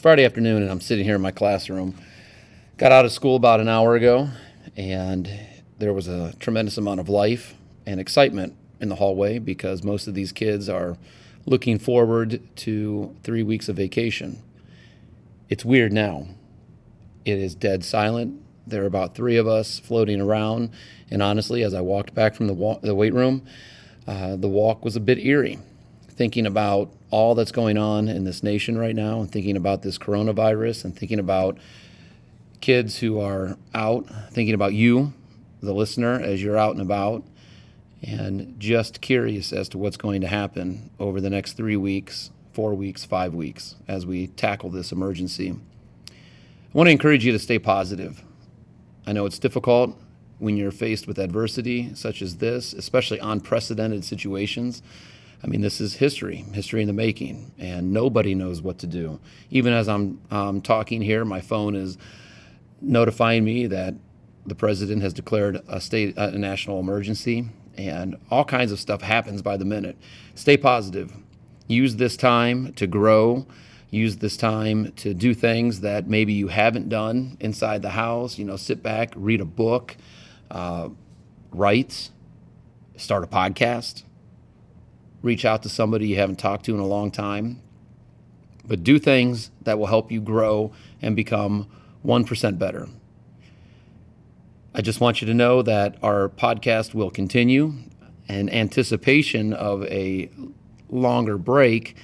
Friday afternoon, and I'm sitting here in my classroom. Got out of school about an hour ago, and there was a tremendous amount of life and excitement in the hallway because most of these kids are looking forward to three weeks of vacation. It's weird now. It is dead silent. There are about three of us floating around, and honestly, as I walked back from the, wa- the weight room, uh, the walk was a bit eerie, thinking about all that's going on in this nation right now, and thinking about this coronavirus, and thinking about kids who are out, thinking about you, the listener, as you're out and about, and just curious as to what's going to happen over the next three weeks, four weeks, five weeks as we tackle this emergency. I want to encourage you to stay positive. I know it's difficult when you're faced with adversity such as this, especially unprecedented situations. I mean, this is history, history in the making, and nobody knows what to do. Even as I'm um, talking here, my phone is notifying me that the president has declared a state, a national emergency, and all kinds of stuff happens by the minute. Stay positive. Use this time to grow. Use this time to do things that maybe you haven't done inside the house. You know, sit back, read a book, uh, write, start a podcast, reach out to somebody you haven't talked to in a long time. But do things that will help you grow and become 1% better. I just want you to know that our podcast will continue. In anticipation of a longer break,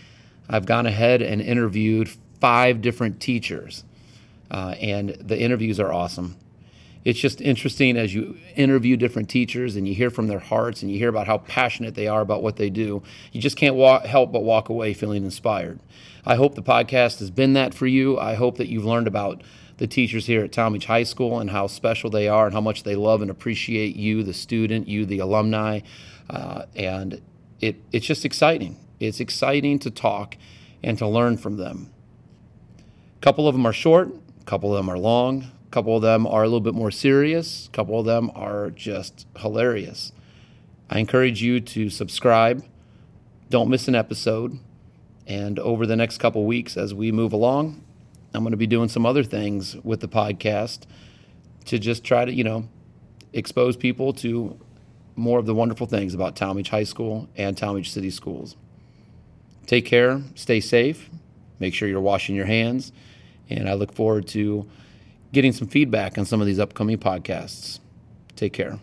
I've gone ahead and interviewed five different teachers, uh, and the interviews are awesome. It's just interesting as you interview different teachers and you hear from their hearts and you hear about how passionate they are about what they do. You just can't walk, help but walk away feeling inspired. I hope the podcast has been that for you. I hope that you've learned about the teachers here at Tallmadge High School and how special they are and how much they love and appreciate you, the student, you, the alumni. Uh, and it, it's just exciting. It's exciting to talk and to learn from them. A couple of them are short, a couple of them are long, a couple of them are a little bit more serious, a couple of them are just hilarious. I encourage you to subscribe. Don't miss an episode. And over the next couple weeks, as we move along, I'm going to be doing some other things with the podcast to just try to, you know, expose people to more of the wonderful things about Tallmadge High School and Tallmadge City Schools. Take care, stay safe, make sure you're washing your hands, and I look forward to getting some feedback on some of these upcoming podcasts. Take care.